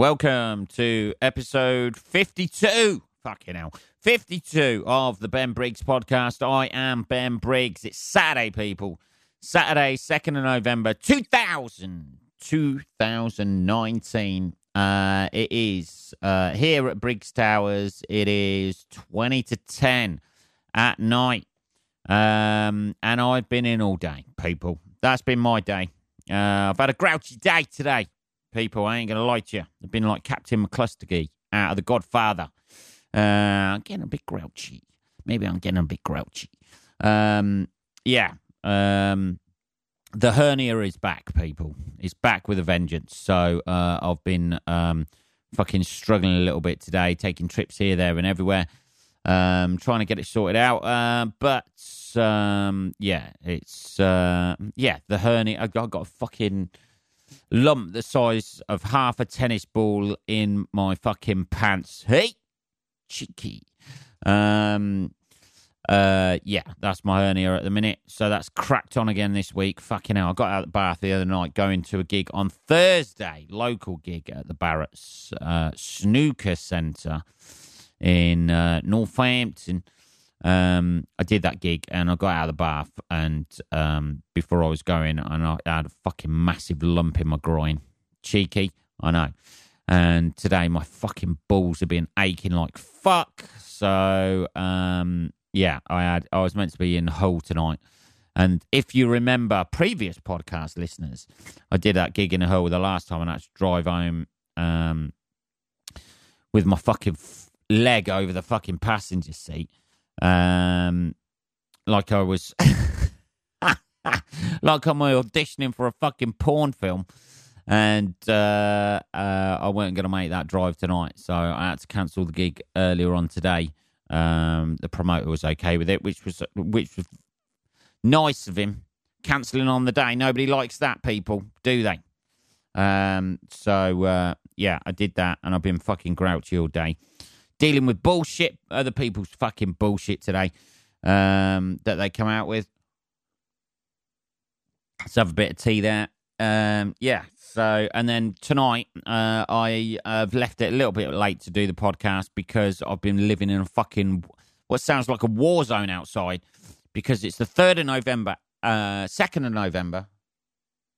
Welcome to episode 52. Fucking hell. 52 of the Ben Briggs podcast. I am Ben Briggs. It's Saturday, people. Saturday, 2nd of November, 2000, 2019. Uh, it is uh, here at Briggs Towers. It is 20 to 10 at night. Um, and I've been in all day, people. That's been my day. Uh, I've had a grouchy day today, people. I ain't going to lie to you. I've been like Captain McCluskey out of The Godfather. Uh, I'm getting a bit grouchy. Maybe I'm getting a bit grouchy. Um, yeah. Um, the hernia is back, people. It's back with a vengeance. So uh, I've been um, fucking struggling a little bit today, taking trips here, there, and everywhere, um, trying to get it sorted out. Uh, but um, yeah, it's uh, yeah the hernia. I've got, I've got a fucking lump the size of half a tennis ball in my fucking pants. Hey, cheeky. Um, uh, yeah, that's my hernia at the minute. So that's cracked on again this week. Fucking hell, I got out of the bath the other night going to a gig on Thursday, local gig at the Barrett's uh, Snooker Centre in uh, Northampton. Um, I did that gig and I got out of the bath and um, before I was going, and I had a fucking massive lump in my groin. Cheeky, I know. And today my fucking balls have been aching like fuck. So um, yeah, I had I was meant to be in Hull tonight. And if you remember previous podcast listeners, I did that gig in Hull the last time and I had to drive home um, with my fucking leg over the fucking passenger seat. Um, like I was like I'm auditioning for a fucking porn film. And uh, uh, I weren't going to make that drive tonight, so I had to cancel the gig earlier on today. Um, the promoter was okay with it, which was which was nice of him. Cancelling on the day, nobody likes that, people, do they? Um, so uh, yeah, I did that, and I've been fucking grouchy all day, dealing with bullshit, other people's fucking bullshit today um, that they come out with. Let's have a bit of tea there. Um, yeah, so, and then tonight, uh, I have left it a little bit late to do the podcast because I've been living in a fucking what sounds like a war zone outside because it's the 3rd of November, uh, 2nd of November.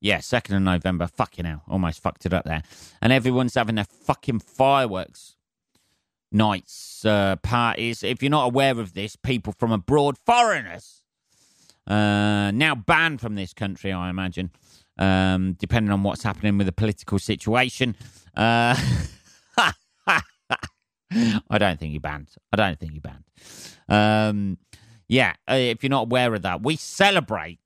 Yeah, 2nd of November. Fucking hell. Almost fucked it up there. And everyone's having their fucking fireworks nights, uh, parties. If you're not aware of this, people from abroad, foreigners, uh, now banned from this country, I imagine um, depending on what's happening with the political situation. Uh, I don't think he banned. I don't think he banned. Um, yeah, uh, if you're not aware of that, we celebrate.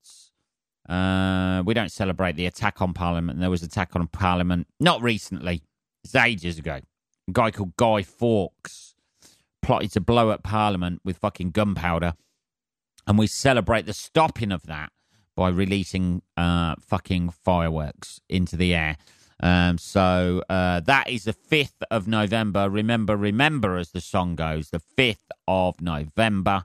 Uh, we don't celebrate the attack on Parliament. There was attack on Parliament not recently. It's ages ago. Guy called Guy Fawkes plotted to blow up Parliament with fucking gunpowder, and we celebrate the stopping of that by releasing uh, fucking fireworks into the air. Um, so uh, that is the 5th of November. Remember, remember, as the song goes, the 5th of November.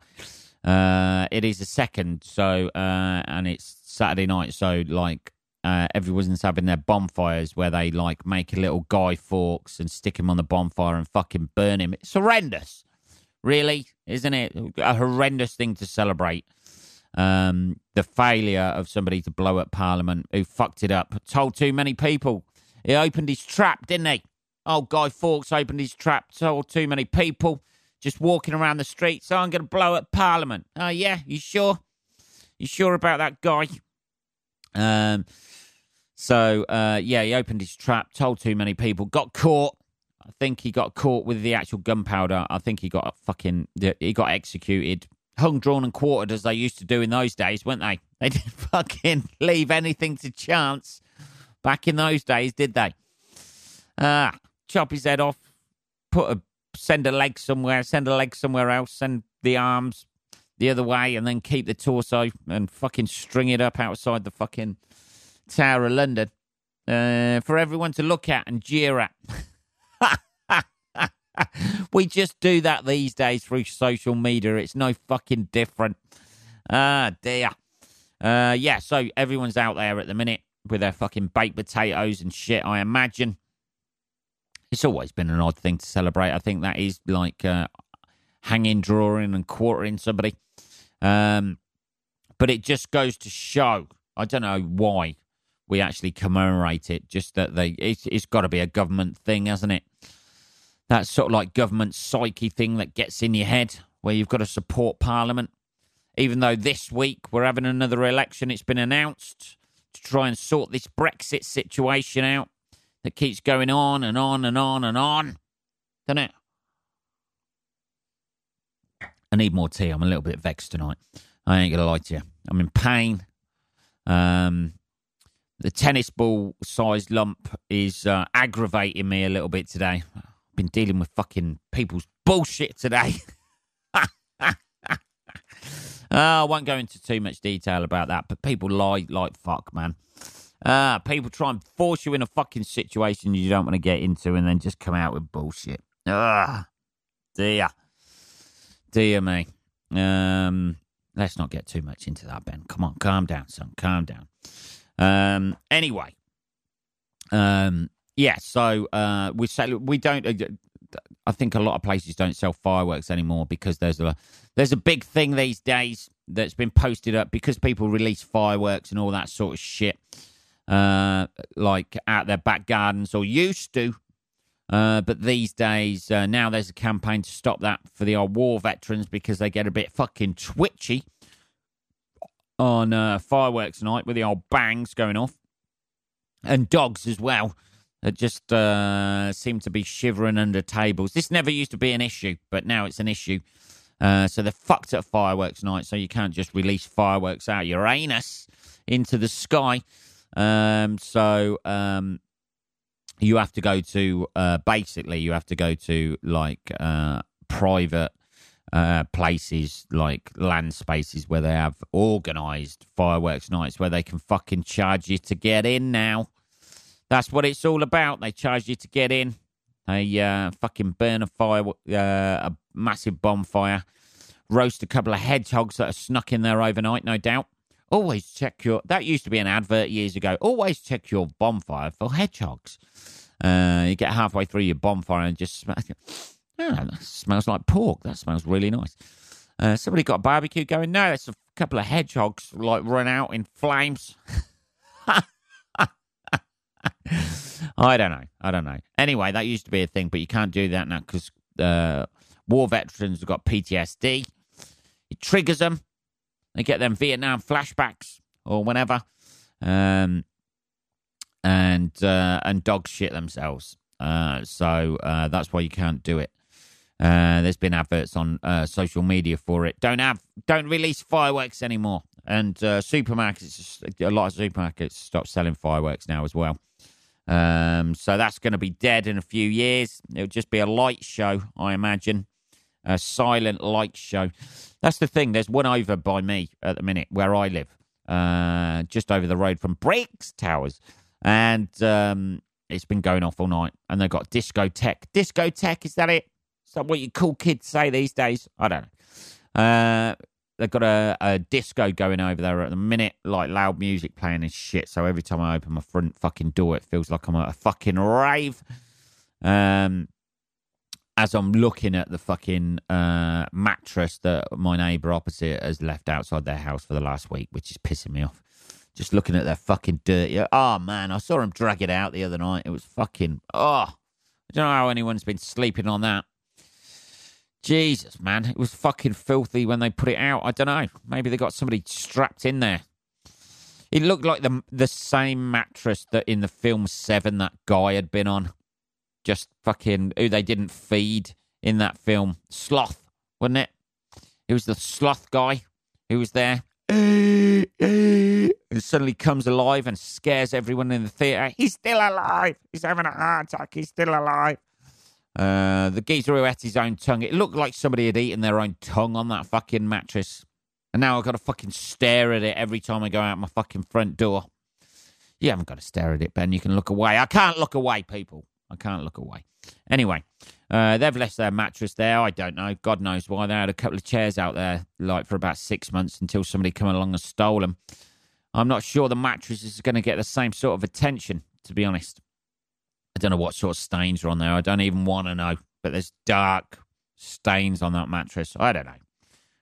Uh, it is the second, so uh, and it's Saturday night, so like uh, everyone's having their bonfires where they like make a little Guy Fawkes and stick him on the bonfire and fucking burn him. It's horrendous, really, isn't it? A horrendous thing to celebrate um, the failure of somebody to blow up Parliament who fucked it up, told too many people. He opened his trap, didn't he? Oh, Guy Fawkes opened his trap, told too many people just walking around the streets. So I'm going to blow up Parliament. Oh, yeah, you sure? You sure about that guy? Um, so, uh, yeah, he opened his trap, told too many people, got caught. I think he got caught with the actual gunpowder. I think he got fucking, he got executed hung, drawn, and quartered as they used to do in those days, weren't they? They didn't fucking leave anything to chance back in those days, did they? Ah, chop his head off, put a send a leg somewhere, send a leg somewhere else, send the arms the other way, and then keep the torso and fucking string it up outside the fucking Tower of London uh, for everyone to look at and jeer at. we just do that these days through social media. It's no fucking different. Ah, dear. Uh, yeah, so everyone's out there at the minute with their fucking baked potatoes and shit, I imagine. It's always been an odd thing to celebrate. I think that is like uh, hanging, drawing, and quartering somebody. Um, but it just goes to show. I don't know why we actually commemorate it. Just that they, it's, it's got to be a government thing, hasn't it? That sort of like government psyche thing that gets in your head, where you've got to support Parliament. Even though this week we're having another election, it's been announced to try and sort this Brexit situation out that keeps going on and on and on and on. Doesn't it? I need more tea. I'm a little bit vexed tonight. I ain't gonna lie to you. I'm in pain. Um, the tennis ball sized lump is uh, aggravating me a little bit today. I've been dealing with fucking people's bullshit today. oh, I won't go into too much detail about that, but people lie like fuck, man. Uh, people try and force you in a fucking situation you don't want to get into and then just come out with bullshit. Ah, dear. Dear me. Um, let's not get too much into that, Ben. Come on, calm down, son. Calm down. Um, anyway, um, yeah. So uh, we say we don't. Uh, I think a lot of places don't sell fireworks anymore because there's a there's a big thing these days that's been posted up because people release fireworks and all that sort of shit, uh, like out their back gardens or used to. Uh, but these days, uh, now there's a campaign to stop that for the old war veterans because they get a bit fucking twitchy on uh, fireworks night with the old bangs going off. And dogs as well that just uh, seem to be shivering under tables. This never used to be an issue, but now it's an issue. Uh, so they're fucked at fireworks night, so you can't just release fireworks out your anus into the sky. Um, so um, you have to go to uh, basically you have to go to like uh, private uh, places like land spaces where they have organized fireworks nights where they can fucking charge you to get in now. That's what it's all about. They charge you to get in. They uh, fucking burn a fire, uh, a massive bonfire, roast a couple of hedgehogs that are snuck in there overnight, no doubt. Always check your. That used to be an advert years ago. Always check your bonfire for hedgehogs. Uh, you get halfway through your bonfire and just smell. Oh, that smells like pork. That smells really nice. Uh, somebody got a barbecue going. No, that's a couple of hedgehogs like run out in flames. I don't know. I don't know. Anyway, that used to be a thing, but you can't do that now because uh, war veterans have got PTSD. It triggers them. They get them Vietnam flashbacks or whatever, um, and uh, and dogs shit themselves. Uh, so uh, that's why you can't do it. Uh, there's been adverts on uh, social media for it. Don't have, don't release fireworks anymore. And uh, supermarkets, a lot of supermarkets stop selling fireworks now as well. Um, so that's going to be dead in a few years. It'll just be a light show, I imagine, a silent light show. That's the thing. There's one over by me at the minute where I live, uh, just over the road from Briggs Towers, and um, it's been going off all night. And they've got discotheque. Discotheque is that it? That what you cool kids say these days? I don't know. Uh, they've got a, a, disco going over there at the minute, like loud music playing and shit. So every time I open my front fucking door, it feels like I'm at a fucking rave. Um, as I'm looking at the fucking uh, mattress that my neighbour opposite has left outside their house for the last week, which is pissing me off. Just looking at their fucking dirty. Oh man, I saw him drag it out the other night. It was fucking. Oh, I don't know how anyone's been sleeping on that. Jesus, man, it was fucking filthy when they put it out. I don't know. Maybe they got somebody strapped in there. It looked like the the same mattress that in the film Seven that guy had been on. Just fucking who they didn't feed in that film. Sloth, wasn't it? It was the sloth guy who was there. and suddenly comes alive and scares everyone in the theatre. He's still alive. He's having a heart attack. He's still alive. Uh, the geezer who ate his own tongue. It looked like somebody had eaten their own tongue on that fucking mattress. And now I've got to fucking stare at it every time I go out my fucking front door. You haven't got to stare at it, Ben. You can look away. I can't look away, people. I can't look away. Anyway, uh, they've left their mattress there. I don't know. God knows why. They had a couple of chairs out there, like for about six months until somebody come along and stole them. I'm not sure the mattress is going to get the same sort of attention, to be honest. I don't know what sort of stains are on there. I don't even want to know. But there's dark stains on that mattress. I don't know.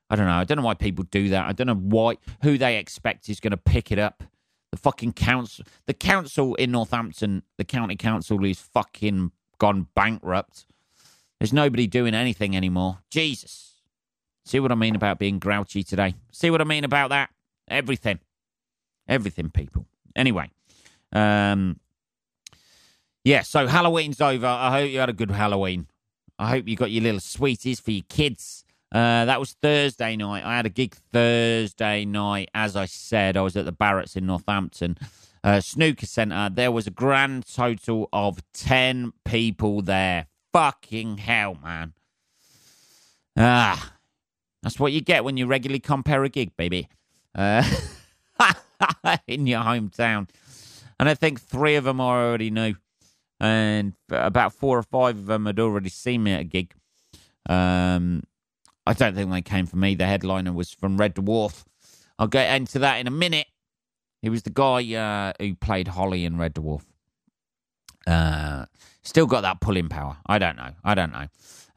I don't know. I don't know why people do that. I don't know why who they expect is going to pick it up. The fucking council, the council in Northampton, the county council is fucking gone bankrupt. There's nobody doing anything anymore. Jesus. See what I mean about being grouchy today? See what I mean about that? Everything. Everything, people. Anyway, um, yeah, so Halloween's over. I hope you had a good Halloween. I hope you got your little sweeties for your kids. Uh, that was Thursday night. I had a gig Thursday night. As I said, I was at the Barretts in Northampton uh, Snooker Centre. There was a grand total of 10 people there. Fucking hell, man. Ah, that's what you get when you regularly compare a gig, baby. Uh, in your hometown. And I think three of them I already knew. And about four or five of them had already seen me at a gig. Um, I don't think they came for me. The headliner was from Red Dwarf. I'll get into that in a minute. He was the guy uh, who played Holly in Red Dwarf. Uh, still got that pulling power. I don't know. I don't know.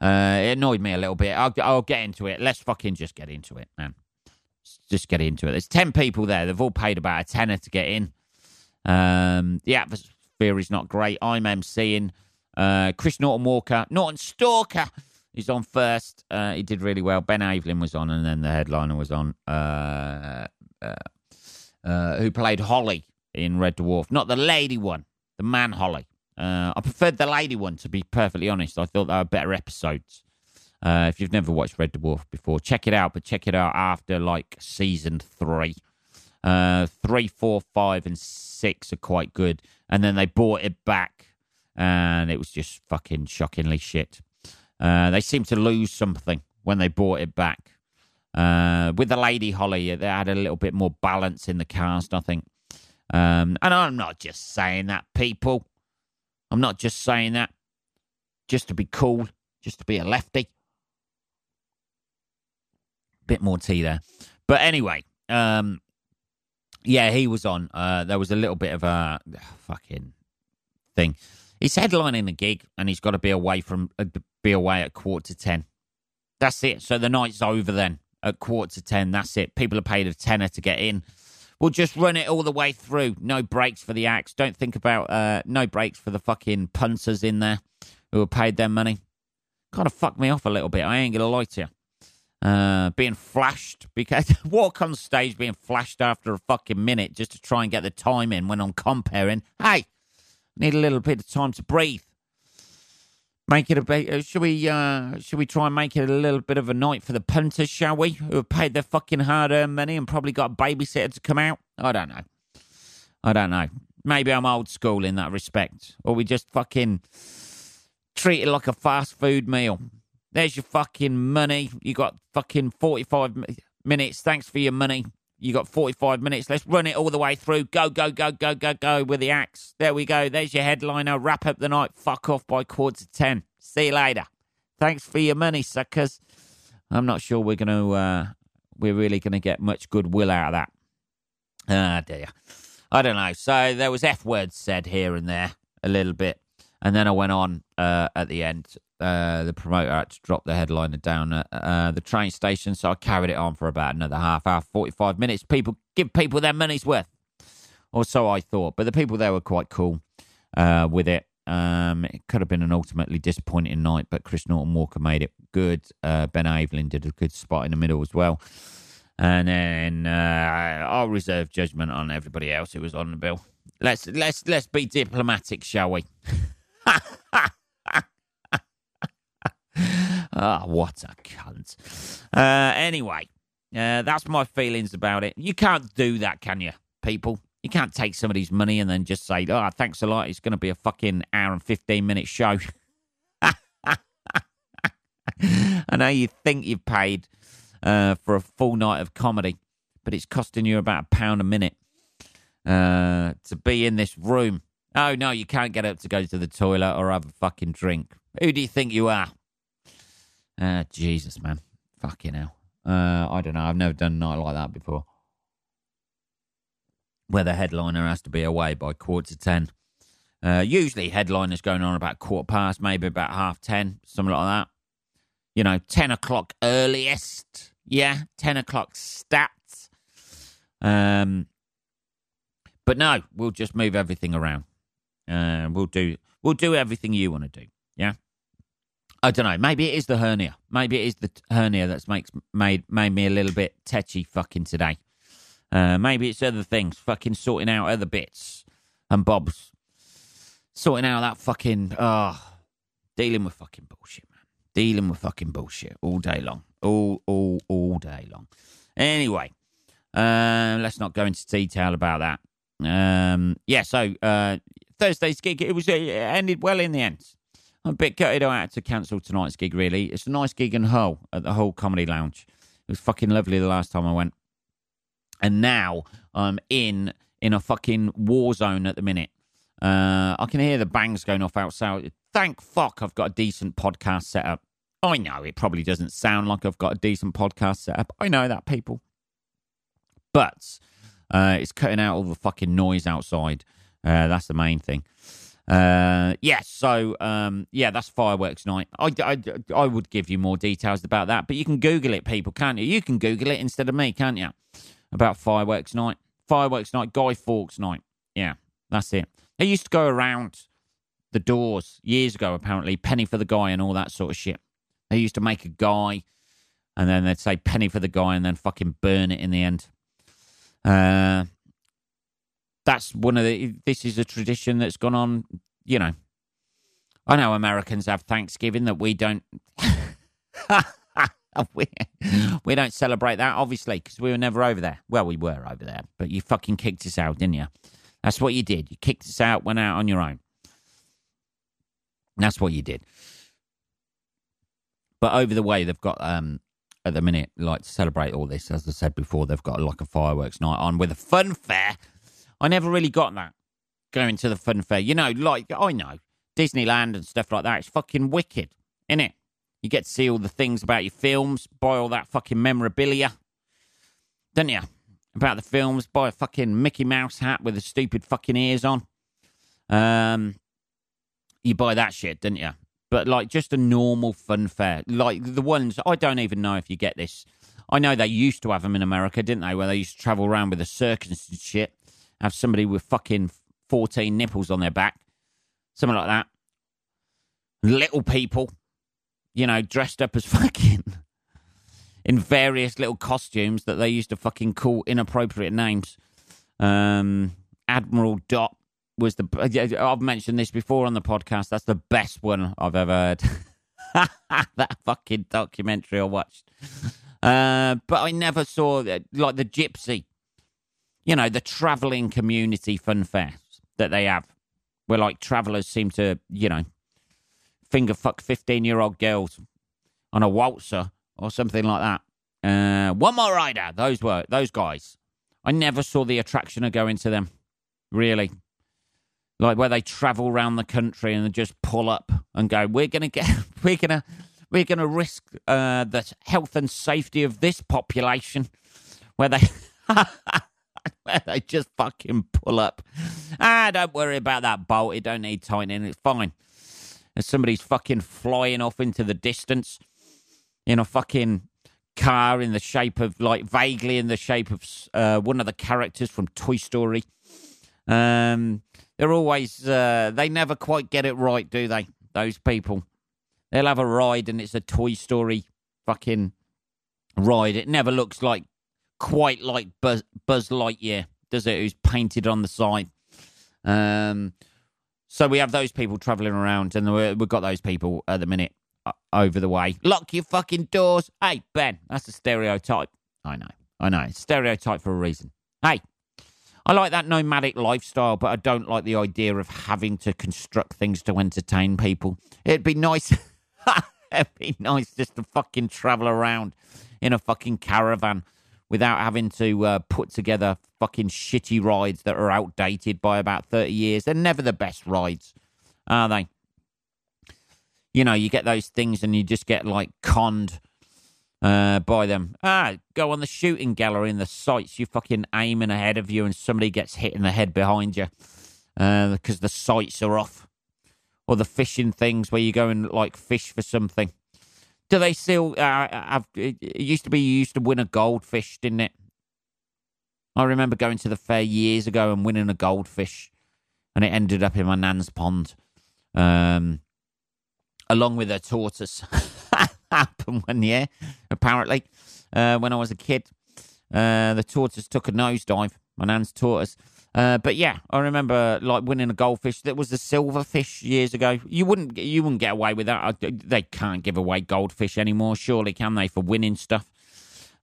Uh, it annoyed me a little bit. I'll, I'll get into it. Let's fucking just get into it, man. Just get into it. There's 10 people there. They've all paid about a tenner to get in. Um, the atmosphere is not great. I'm MCing. Uh, Chris Norton Walker, Norton Stalker He's on first. Uh, he did really well. Ben Avelin was on, and then the headliner was on, uh, uh, uh, who played Holly in Red Dwarf. Not the lady one, the man Holly. Uh, I preferred the lady one, to be perfectly honest. I thought they were better episodes. If you've never watched Red Dwarf before, check it out, but check it out after like season three. Three, four, five, and six are quite good. And then they bought it back, and it was just fucking shockingly shit. Uh, they seemed to lose something when they bought it back. Uh, with the Lady Holly, they had a little bit more balance in the cast, I think. Um, and I'm not just saying that, people. I'm not just saying that just to be cool, just to be a lefty. Bit more tea there. But anyway, um, yeah, he was on. Uh, there was a little bit of a fucking thing. He's headlining the gig, and he's got to be away from uh, be away at quarter to ten. That's it. So the night's over then at quarter to ten. That's it. People are paid a tenner to get in. We'll just run it all the way through. No breaks for the acts. Don't think about uh, no breaks for the fucking punters in there who are paid their money. Kind of fucked me off a little bit. I ain't gonna lie to you. Uh, being flashed because walk on stage being flashed after a fucking minute just to try and get the time in when I'm comparing. Hey, need a little bit of time to breathe. Make it a bit. Uh, should we? Uh, should we try and make it a little bit of a night for the punters? Shall we? Who have paid their fucking hard-earned money and probably got a babysitter to come out. I don't know. I don't know. Maybe I'm old school in that respect, or we just fucking treat it like a fast food meal. There's your fucking money. You got fucking forty-five minutes. Thanks for your money. You got 45 minutes. Let's run it all the way through. Go, go, go, go, go, go with the axe. There we go. There's your headliner. Wrap up the night. Fuck off by quarter to 10. See you later. Thanks for your money, suckers. I'm not sure we're going to, uh, we're really going to get much goodwill out of that. Ah, dear. I don't know. So there was F words said here and there a little bit. And then I went on uh, at the end uh, the promoter had to drop the headliner down at uh, the train station, so I carried it on for about another half hour, 45 minutes. People give people their money's worth, or so I thought. But the people there were quite cool uh, with it. Um, it could have been an ultimately disappointing night, but Chris Norton Walker made it good. Uh, ben Avelin did a good spot in the middle as well. And then uh, I'll reserve judgment on everybody else who was on the bill. Let's let's let's be diplomatic, shall we? Ah, oh, what a cunt. Uh, anyway, uh, that's my feelings about it. You can't do that, can you, people? You can't take somebody's money and then just say, oh, thanks a lot. It's going to be a fucking hour and 15 minute show. I know you think you've paid uh, for a full night of comedy, but it's costing you about a pound a minute uh, to be in this room. Oh, no, you can't get up to go to the toilet or have a fucking drink. Who do you think you are? Uh, Jesus, man. Fucking hell. Uh, I don't know. I've never done a night like that before. Where the headliner has to be away by quarter to ten. Uh, usually headliners going on about quarter past, maybe about half ten, something like that. You know, ten o'clock earliest. Yeah, ten o'clock stats. Um, but no, we'll just move everything around. Uh, we'll do we'll do everything you want to do. I don't know. Maybe it is the hernia. Maybe it is the hernia that's makes made made me a little bit tetchy fucking today. Uh, maybe it's other things. Fucking sorting out other bits and bobs. Sorting out that fucking oh, dealing with fucking bullshit, man. Dealing with fucking bullshit all day long. All all all day long. Anyway, uh, let's not go into detail about that. Um, yeah, so uh, Thursday's gig it was it ended well in the end. I'm a bit gutted I had to cancel tonight's gig, really. It's a nice gig in Hull at the Hull Comedy Lounge. It was fucking lovely the last time I went. And now I'm in in a fucking war zone at the minute. Uh, I can hear the bangs going off outside. Thank fuck I've got a decent podcast set up. I know it probably doesn't sound like I've got a decent podcast set up. I know that, people. But uh, it's cutting out all the fucking noise outside. Uh, that's the main thing. Uh, yeah, so um, yeah, that's fireworks night. I, I, I would give you more details about that, but you can Google it, people, can't you? You can Google it instead of me, can't you? About fireworks night, fireworks night, Guy Fawkes night. Yeah, that's it. They used to go around the doors years ago, apparently, penny for the guy and all that sort of shit. They used to make a guy, and then they'd say penny for the guy, and then fucking burn it in the end. Uh, that's one of the. This is a tradition that's gone on. You know, I know Americans have Thanksgiving that we don't. we, we don't celebrate that, obviously, because we were never over there. Well, we were over there, but you fucking kicked us out, didn't you? That's what you did. You kicked us out, went out on your own. That's what you did. But over the way, they've got um, at the minute, like to celebrate all this, as I said before, they've got like a fireworks night on with a fun fair I never really got that going to the fun fair. You know, like I know Disneyland and stuff like that. It's fucking wicked, isn't it? You get to see all the things about your films, buy all that fucking memorabilia, don't you? About the films, buy a fucking Mickey Mouse hat with the stupid fucking ears on. Um, you buy that shit, don't you? But like just a normal fun fair, like the ones I don't even know if you get this. I know they used to have them in America, didn't they? Where they used to travel around with a circus and shit have somebody with fucking 14 nipples on their back, something like that. Little people, you know, dressed up as fucking in various little costumes that they used to fucking call inappropriate names. Um, Admiral Dot was the. I've mentioned this before on the podcast. That's the best one I've ever heard. that fucking documentary I watched. Uh, but I never saw that like the gypsy you know, the traveling community fun fairs that they have, where like travelers seem to, you know, finger fuck 15 year old girls on a waltzer or something like that. Uh, one more rider. Those were those guys. I never saw the attraction of going to them. Really, like where they travel around the country and just pull up and go. We're gonna get. We're gonna. We're gonna risk uh, the health and safety of this population. Where they. they just fucking pull up. Ah, don't worry about that bolt. It don't need tightening. It's fine. And somebody's fucking flying off into the distance in a fucking car in the shape of, like, vaguely in the shape of uh, one of the characters from Toy Story. Um, they're always, uh, they never quite get it right, do they? Those people. They'll have a ride and it's a Toy Story fucking ride. It never looks like quite like Buzz, Buzz Lightyear, does it? Who's painted on the side. Um, so we have those people travelling around, and we've got those people at the minute uh, over the way. Lock your fucking doors. Hey, Ben, that's a stereotype. I know, I know. Stereotype for a reason. Hey, I like that nomadic lifestyle, but I don't like the idea of having to construct things to entertain people. It'd be nice. It'd be nice just to fucking travel around in a fucking caravan without having to uh, put together fucking shitty rides that are outdated by about 30 years. They're never the best rides, are they? You know, you get those things and you just get like conned uh, by them. Ah, go on the shooting gallery in the sights. You fucking aiming ahead of you and somebody gets hit in the head behind you. because the sights are off, or the fishing things where you go and like fish for something. Do they still uh, have? It used to be you used to win a goldfish, didn't it? I remember going to the fair years ago and winning a goldfish, and it ended up in my nan's pond, um, along with a tortoise. happened one year, apparently, uh, when I was a kid. Uh, the tortoise took a nosedive. My nan's tortoise. Uh, but yeah, I remember like winning a goldfish. That was the silverfish years ago. You wouldn't, you wouldn't get away with that. They can't give away goldfish anymore, surely, can they? For winning stuff,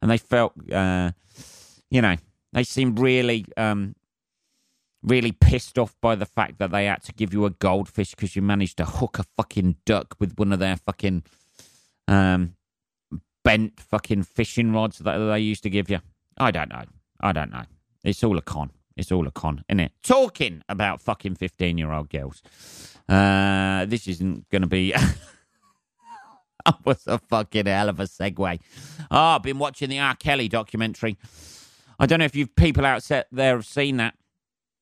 and they felt, uh, you know, they seemed really, um, really pissed off by the fact that they had to give you a goldfish because you managed to hook a fucking duck with one of their fucking um, bent fucking fishing rods that they used to give you. I don't know. I don't know. It's all a con. It's all a con, isn't it? Talking about fucking 15 year old girls. Uh, this isn't going to be. that was a fucking hell of a segue. Oh, I've been watching the R. Kelly documentary. I don't know if you people out there have seen that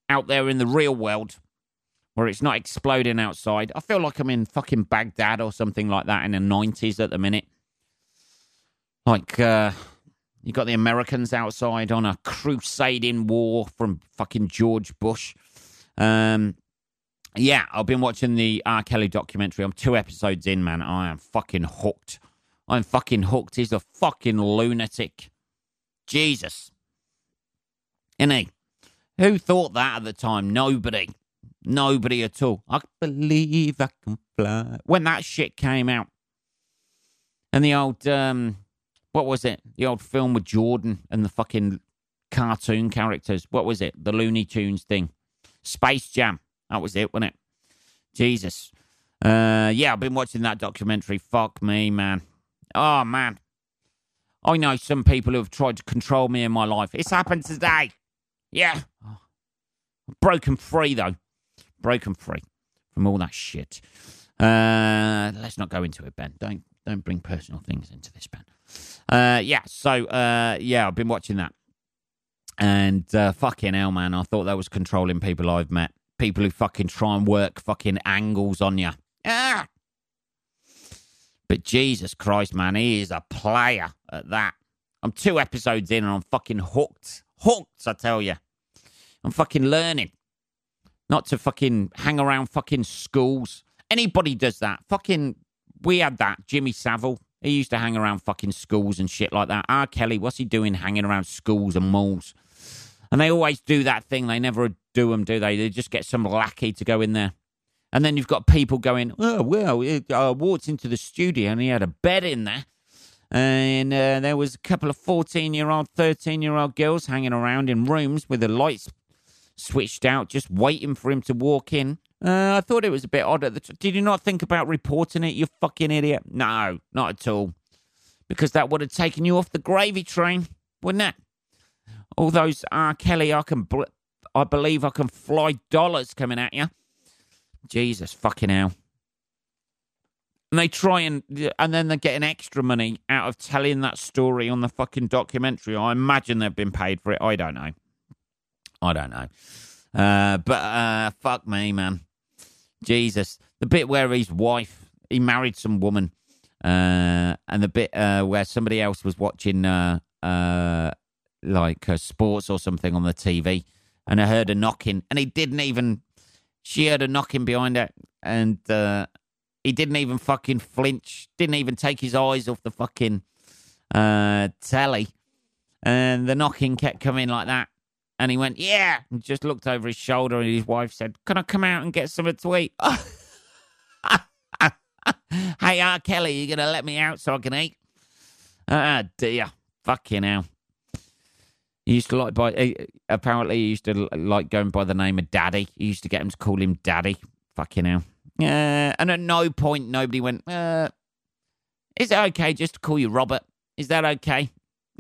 out there in the real world where it's not exploding outside. I feel like I'm in fucking Baghdad or something like that in the 90s at the minute. Like, uh, you got the Americans outside on a crusading war from fucking George Bush. Um, yeah, I've been watching the R. Kelly documentary. I'm two episodes in, man. I am fucking hooked. I'm fucking hooked. He's a fucking lunatic. Jesus. Isn't he? Who thought that at the time? Nobody. Nobody at all. I believe I can fly. When that shit came out. And the old um, what was it? The old film with Jordan and the fucking cartoon characters. What was it? The Looney Tunes thing. Space Jam. That was it, wasn't it? Jesus. Uh, yeah, I've been watching that documentary. Fuck me, man. Oh, man. I know some people who have tried to control me in my life. It's happened today. Yeah. Broken free, though. Broken free from all that shit. Uh, let's not go into it, Ben. Don't don't bring personal things into this, Ben. Uh, yeah, so uh, yeah, I've been watching that, and uh, fucking hell, man, I thought that was controlling people I've met, people who fucking try and work fucking angles on you. Ah. But Jesus Christ, man, he is a player at that. I'm two episodes in and I'm fucking hooked. Hooked, I tell you. I'm fucking learning not to fucking hang around fucking schools. Anybody does that. Fucking, we had that. Jimmy Savile. He used to hang around fucking schools and shit like that. R. Kelly, what's he doing hanging around schools and malls? And they always do that thing. They never do them, do they? They just get some lackey to go in there. And then you've got people going, oh, well, I walked into the studio and he had a bed in there. And uh, there was a couple of 14 year old, 13 year old girls hanging around in rooms with the lights switched out, just waiting for him to walk in. Uh, I thought it was a bit odd. At the t- Did you not think about reporting it, you fucking idiot? No, not at all. Because that would have taken you off the gravy train, wouldn't it? All those R. Kelly, I can, bl- I believe I can fly dollars coming at you. Jesus fucking hell. And they try and, and then they're getting extra money out of telling that story on the fucking documentary. I imagine they've been paid for it. I don't know. I don't know. Uh, but uh, fuck me, man. Jesus. The bit where his wife, he married some woman, uh, and the bit uh, where somebody else was watching uh, uh, like sports or something on the TV, and I heard a knocking, and he didn't even. She heard a knocking behind her, and he didn't even fucking flinch. Didn't even take his eyes off the fucking telly, and the knocking kept coming like that. And he went, Yeah. And just looked over his shoulder, and his wife said, Can I come out and get something to eat? hey, R. Kelly, you going to let me out so I can eat? Ah, dear. Fucking hell. He used to like by apparently he used to like going by the name of Daddy. He used to get him to call him Daddy. Fucking hell. Uh, and at no point nobody went, uh, is it okay just to call you Robert? Is that okay?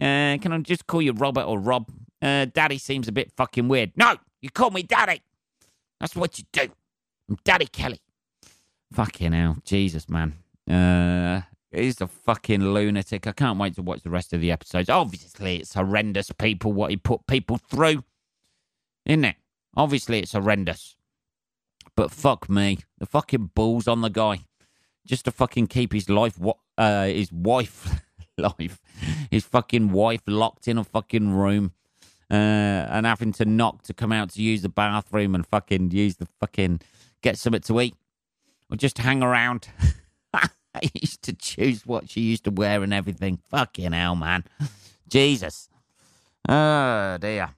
Uh, can I just call you Robert or Rob? Uh, Daddy seems a bit fucking weird. No, you call me Daddy. That's what you do. I'm Daddy Kelly. Fucking hell. Jesus, man. Uh, he's a fucking lunatic. I can't wait to watch the rest of the episodes. Obviously, it's horrendous, people, what he put people through. Isn't it? Obviously, it's horrendous. But fuck me, the fucking balls on the guy, just to fucking keep his life, uh, his wife, life, his fucking wife locked in a fucking room, uh, and having to knock to come out to use the bathroom and fucking use the fucking get something to eat, or just hang around. I used to choose what she used to wear and everything. Fucking hell, man. Jesus. Oh, dear.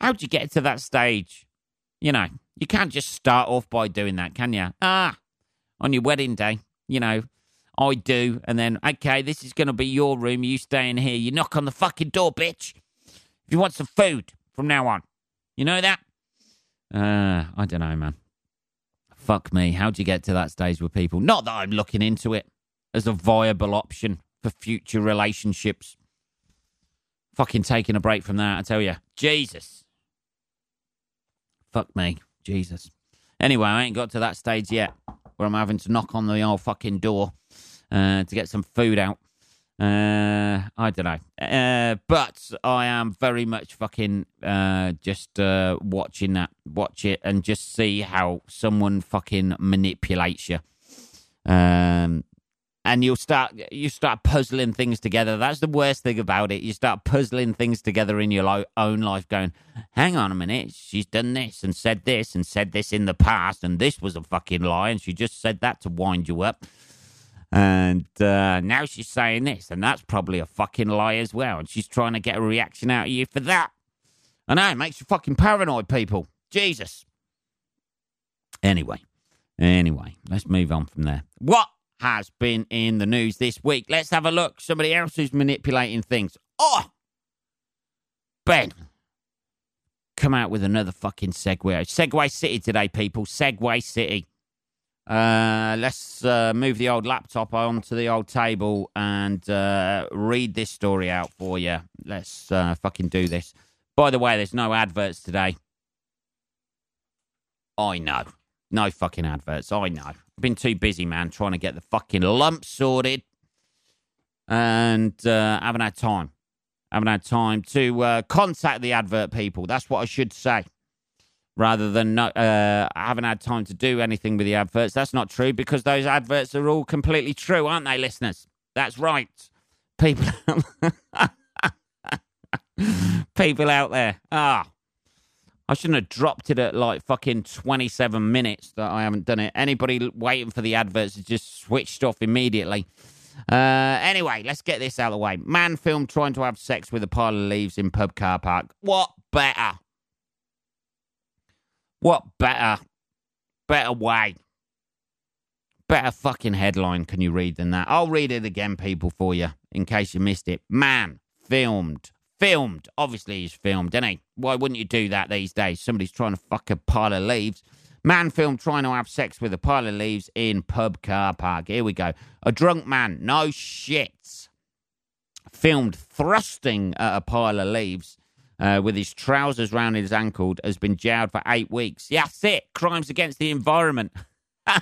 How'd you get to that stage? You know, you can't just start off by doing that, can you? Ah, on your wedding day, you know, I do, and then, okay, this is going to be your room. You stay in here. You knock on the fucking door, bitch. If you want some food from now on. You know that? Uh, I don't know, man. Fuck me. How'd you get to that stage with people? Not that I'm looking into it as a viable option for future relationships. Fucking taking a break from that, I tell you. Jesus. Fuck me. Jesus. Anyway, I ain't got to that stage yet where I'm having to knock on the old fucking door uh, to get some food out. Uh, I don't know. Uh, but I am very much fucking uh, just uh, watching that, watch it, and just see how someone fucking manipulates you. Um, and you'll start you start puzzling things together. That's the worst thing about it. You start puzzling things together in your lo- own life, going, "Hang on a minute, she's done this and said this and said this in the past, and this was a fucking lie, and she just said that to wind you up." And uh, now she's saying this, and that's probably a fucking lie as well. And she's trying to get a reaction out of you for that. I know, it makes you fucking paranoid, people. Jesus. Anyway, anyway, let's move on from there. What has been in the news this week? Let's have a look. Somebody else who's manipulating things. Oh, Ben, come out with another fucking segue. segue City today, people. segue City. Uh, let's uh, move the old laptop onto the old table and uh, read this story out for you. Let's uh, fucking do this. By the way, there's no adverts today. I know. No fucking adverts. I know. I've been too busy, man, trying to get the fucking lump sorted and uh, haven't had time. Haven't had time to uh, contact the advert people. That's what I should say rather than not, uh, I haven't had time to do anything with the adverts. That's not true because those adverts are all completely true, aren't they, listeners? That's right. People, people out there. Ah, I shouldn't have dropped it at like fucking 27 minutes that I haven't done it. Anybody waiting for the adverts has just switched off immediately. Uh, anyway, let's get this out of the way. Man filmed trying to have sex with a pile of leaves in pub car park. What better? What better, better way, better fucking headline can you read than that? I'll read it again, people, for you, in case you missed it. Man filmed, filmed. Obviously, he's filmed, isn't he? Why wouldn't you do that these days? Somebody's trying to fuck a pile of leaves. Man filmed trying to have sex with a pile of leaves in pub car park. Here we go. A drunk man, no shit, filmed thrusting at a pile of leaves uh, with his trousers round his ankle has been jailed for eight weeks. Yeah, that's it. Crimes against the environment.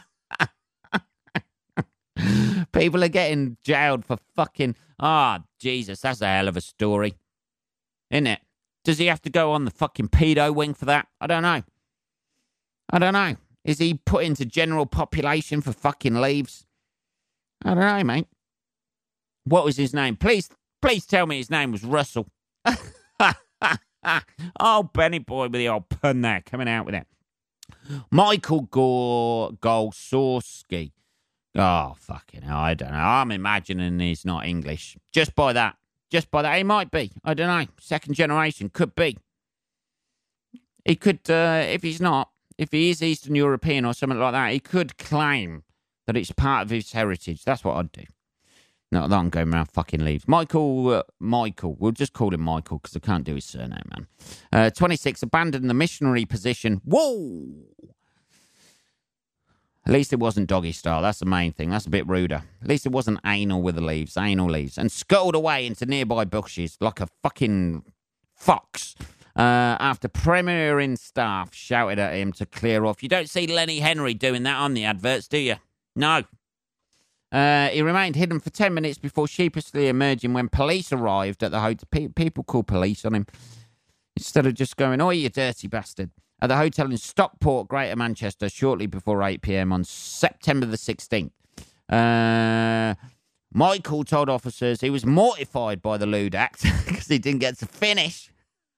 People are getting jailed for fucking. Ah, oh, Jesus, that's a hell of a story. Isn't it? Does he have to go on the fucking pedo wing for that? I don't know. I don't know. Is he put into general population for fucking leaves? I don't know, mate. What was his name? Please, please tell me his name was Russell. oh, Benny boy with the old pun there coming out with it. Michael Gore Golsawski. Oh, fucking hell. I don't know. I'm imagining he's not English. Just by that. Just by that. He might be. I don't know. Second generation. Could be. He could, uh, if he's not, if he is Eastern European or something like that, he could claim that it's part of his heritage. That's what I'd do. No, that I'm going around fucking leaves. Michael, uh, Michael, we'll just call him Michael because I can't do his surname, man. Uh, 26, abandoned the missionary position. Whoa! At least it wasn't doggy style. That's the main thing. That's a bit ruder. At least it wasn't anal with the leaves, anal leaves, and scuttled away into nearby bushes like a fucking fox. Uh, after Premier Inn staff shouted at him to clear off. You don't see Lenny Henry doing that on the adverts, do you? No, uh, he remained hidden for 10 minutes before sheepishly emerging when police arrived at the hotel. Pe- people call police on him instead of just going, Oh, you dirty bastard. at the hotel in Stockport, Greater Manchester, shortly before 8 pm on September the 16th. Uh, Michael told officers he was mortified by the lewd act because he didn't get to finish.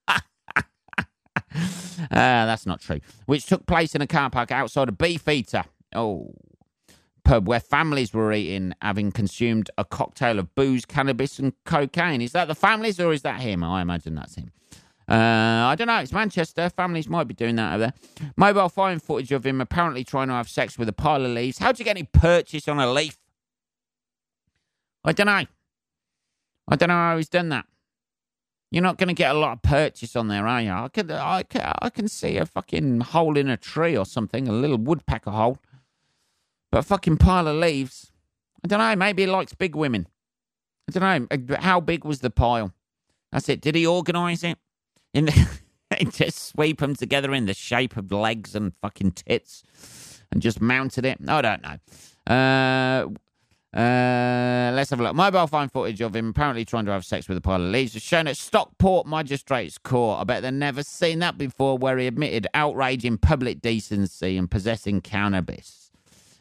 uh, that's not true. Which took place in a car park outside of Beefeater. Oh, pub where families were eating, having consumed a cocktail of booze, cannabis, and cocaine. Is that the families or is that him? I imagine that's him. Uh, I don't know. It's Manchester. Families might be doing that over there. Mobile phone footage of him apparently trying to have sex with a pile of leaves. How'd you get any purchase on a leaf? I don't know. I don't know how he's done that. You're not going to get a lot of purchase on there, are you? I can, I can, I can see a fucking hole in a tree or something, a little woodpecker hole. But a fucking pile of leaves. I don't know. Maybe he likes big women. I don't know. Uh, how big was the pile? That's it. Did he organise it? In the, just sweep them together in the shape of legs and fucking tits, and just mounted it. I don't know. Uh, uh, let's have a look. Mobile phone footage of him apparently trying to have sex with a pile of leaves was shown at Stockport Magistrates Court. I bet they've never seen that before, where he admitted outrage in public decency and possessing cannabis.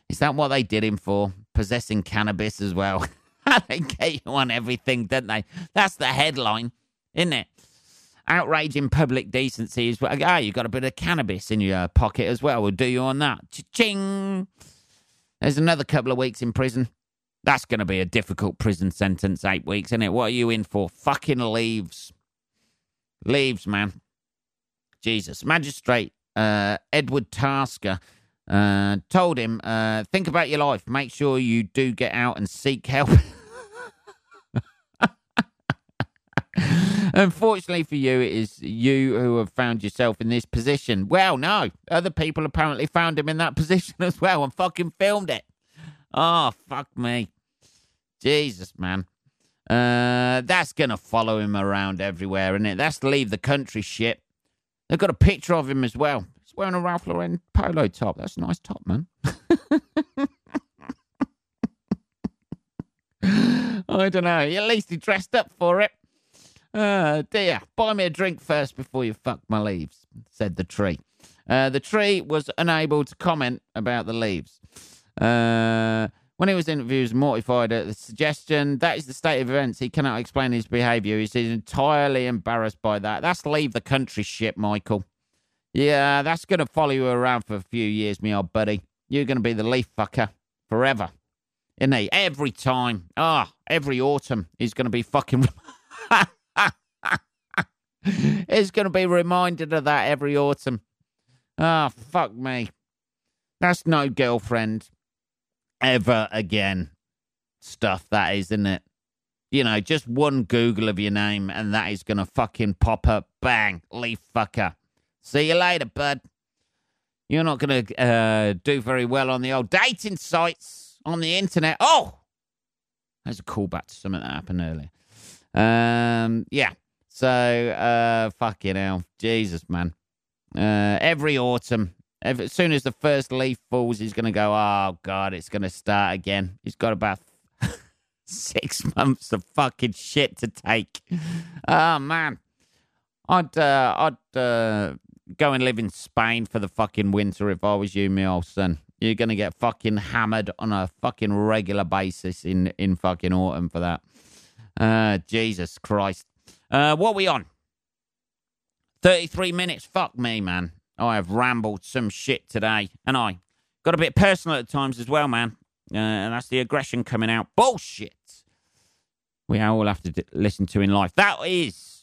Is that what they did him for? Possessing cannabis as well? they get you on everything, don't they? That's the headline, isn't it? Outraging public decency is ah, you've got a bit of cannabis in your pocket as well. We'll do you on that. Ching. There's another couple of weeks in prison. That's going to be a difficult prison sentence, eight weeks, isn't it? What are you in for? Fucking leaves. Leaves, man. Jesus. Magistrate uh, Edward Tasker uh, told him, uh, think about your life. Make sure you do get out and seek help. Unfortunately for you, it is you who have found yourself in this position. Well, no. Other people apparently found him in that position as well and fucking filmed it. Oh, fuck me. Jesus, man. Uh, that's going to follow him around everywhere, isn't it? That's leave the country shit. They've got a picture of him as well. Wearing a Ralph Lauren polo top. That's a nice top, man. I don't know. At least he dressed up for it. Oh, dear. Buy me a drink first before you fuck my leaves, said the tree. Uh, the tree was unable to comment about the leaves. Uh, when he was interviewed, he was mortified at the suggestion. That is the state of events. He cannot explain his behaviour. He's entirely embarrassed by that. That's leave the country shit, Michael. Yeah, that's going to follow you around for a few years, me old buddy. You're going to be the leaf fucker forever. Isn't he? Every time. Ah, oh, every autumn, he's going to be fucking. he's going to be reminded of that every autumn. Ah, oh, fuck me. That's no girlfriend ever again stuff that is, isn't it? You know, just one Google of your name and that is going to fucking pop up. Bang, leaf fucker. See you later, bud. You're not going to uh, do very well on the old dating sites on the internet. Oh, there's a callback to something that happened earlier. Um, yeah. So, uh, fucking hell. Jesus, man. Uh, every autumn, as soon as the first leaf falls, he's going to go, oh, God, it's going to start again. He's got about six months of fucking shit to take. Oh, man. I'd, uh, I'd uh, go and live in Spain for the fucking winter if I was you, my old son. You're to get fucking hammered on a fucking regular basis in, in fucking autumn for that. Uh, Jesus Christ. Uh, what are we on? 33 minutes. Fuck me, man. I have rambled some shit today, and I got a bit personal at times as well, man. Uh, and that's the aggression coming out. Bullshit. We all have to d- listen to in life. That is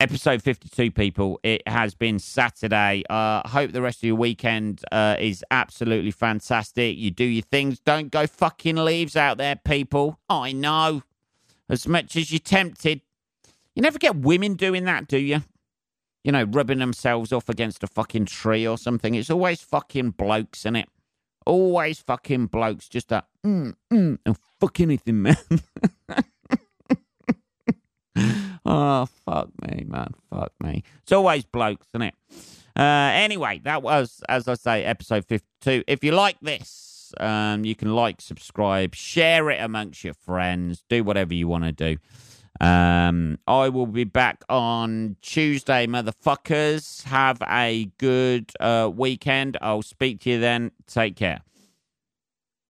episode 52, people. It has been Saturday. Uh, I hope the rest of your weekend uh, is absolutely fantastic. You do your things. Don't go fucking leaves out there, people. I know. As much as you're tempted. You never get women doing that, do you? you know, rubbing themselves off against a fucking tree or something. It's always fucking blokes, isn't it? Always fucking blokes, just that, mm, mm, and fuck anything, man. oh, fuck me, man. Fuck me. It's always blokes, isn't it? Uh, anyway, that was, as I say, episode 52. If you like this, um, you can like, subscribe, share it amongst your friends, do whatever you want to do. Um, I will be back on Tuesday, motherfuckers. Have a good uh, weekend. I'll speak to you then. Take care.